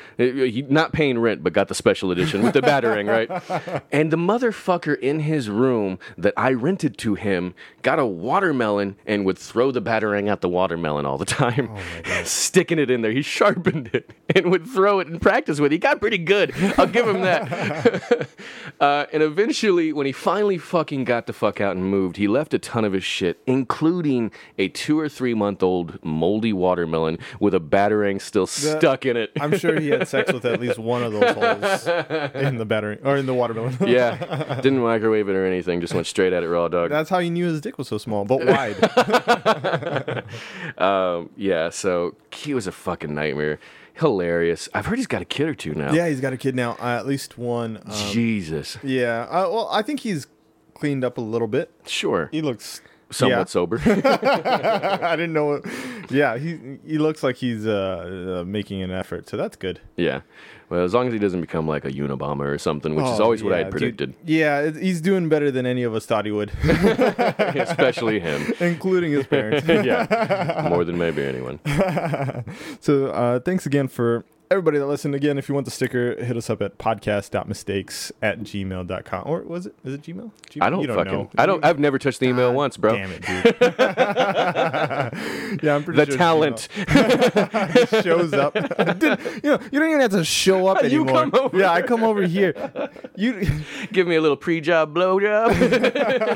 He- not paying rent, but got the special edition with the batarang, right? And the motherfucker in his room that I rented to him got a watermelon and would throw the batarang at the watermelon all the time, sticking it in there. He sharpened it and would throw it and practice with. it. He got pretty good. I'll give him that. uh, and eventually, when he finally fucking got the fuck out and moved, he left a ton of his shit, including a two or three month old moldy watermelon with a batarang still stuck in it. I'm sure he had sex with at least one of those holes in the battery or in the watermelon. yeah, didn't microwave it or anything. Just went straight at it raw dog. That's how you knew his dick was so small, but wide. Um, yeah, so he was a fucking nightmare. Hilarious. I've heard he's got a kid or two now. yeah, he's got a kid now. Uh, at least one. Um, Jesus. yeah. Uh, well, I think he's cleaned up a little bit. Sure. He looks somewhat Yeah. sober. I didn't know. Yeah, he he looks like he's uh, uh, making an effort, so that's good. yeah. Well, as long as he doesn't become like a Unabomber or something, which is Oh, always what I yeah, had dude. predicted, Yeah, he's doing better than any of us thought he would, especially him. including his parents. yeah, more than maybe anyone. So uh, thanks again for everybody that listened. Again, if you want the sticker, hit us up at podcast.mistakes at gmail.com. Or was it? Is it Gmail? Gmail? I don't, You fucking. know. I don't. I've never touched the email God once, bro. Damn it, dude. yeah, I'm pretty The sure talent. Shows up. Dude, you know, you don't even have to show up You anymore. come over yeah, I come over here. You Give me a little pre-job blowjob.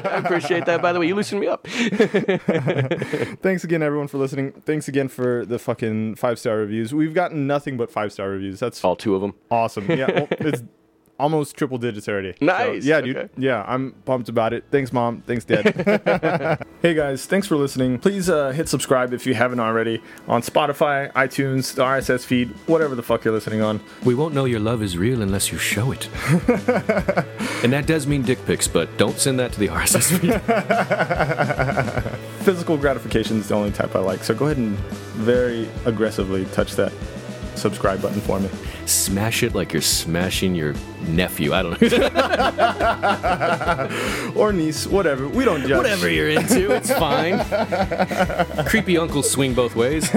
I appreciate that. By the way, you loosen me up. Thanks again, everyone, for listening. Thanks again for the fucking five star reviews. We've gotten nothing but five star reviews. That's All two of them. awesome. Yeah, well, it's almost triple digits already. So, Nice, yeah, dude. okay. Yeah, I'm pumped about it. Thanks, mom. Thanks, dad. hey guys, thanks for listening. Please uh, hit subscribe if you haven't already on Spotify, iTunes, the RSS feed, whatever the fuck you're listening on. We won't know your love is real unless you show it. and that does mean dick pics, but don't send that to the RSS feed. Physical gratification is the only type I like. So go ahead and very aggressively touch that subscribe button for me. Smash it like you're smashing your nephew. I don't know. Or niece, whatever. We don't judge. Whatever you're into, it's fine. Creepy uncles swing both ways.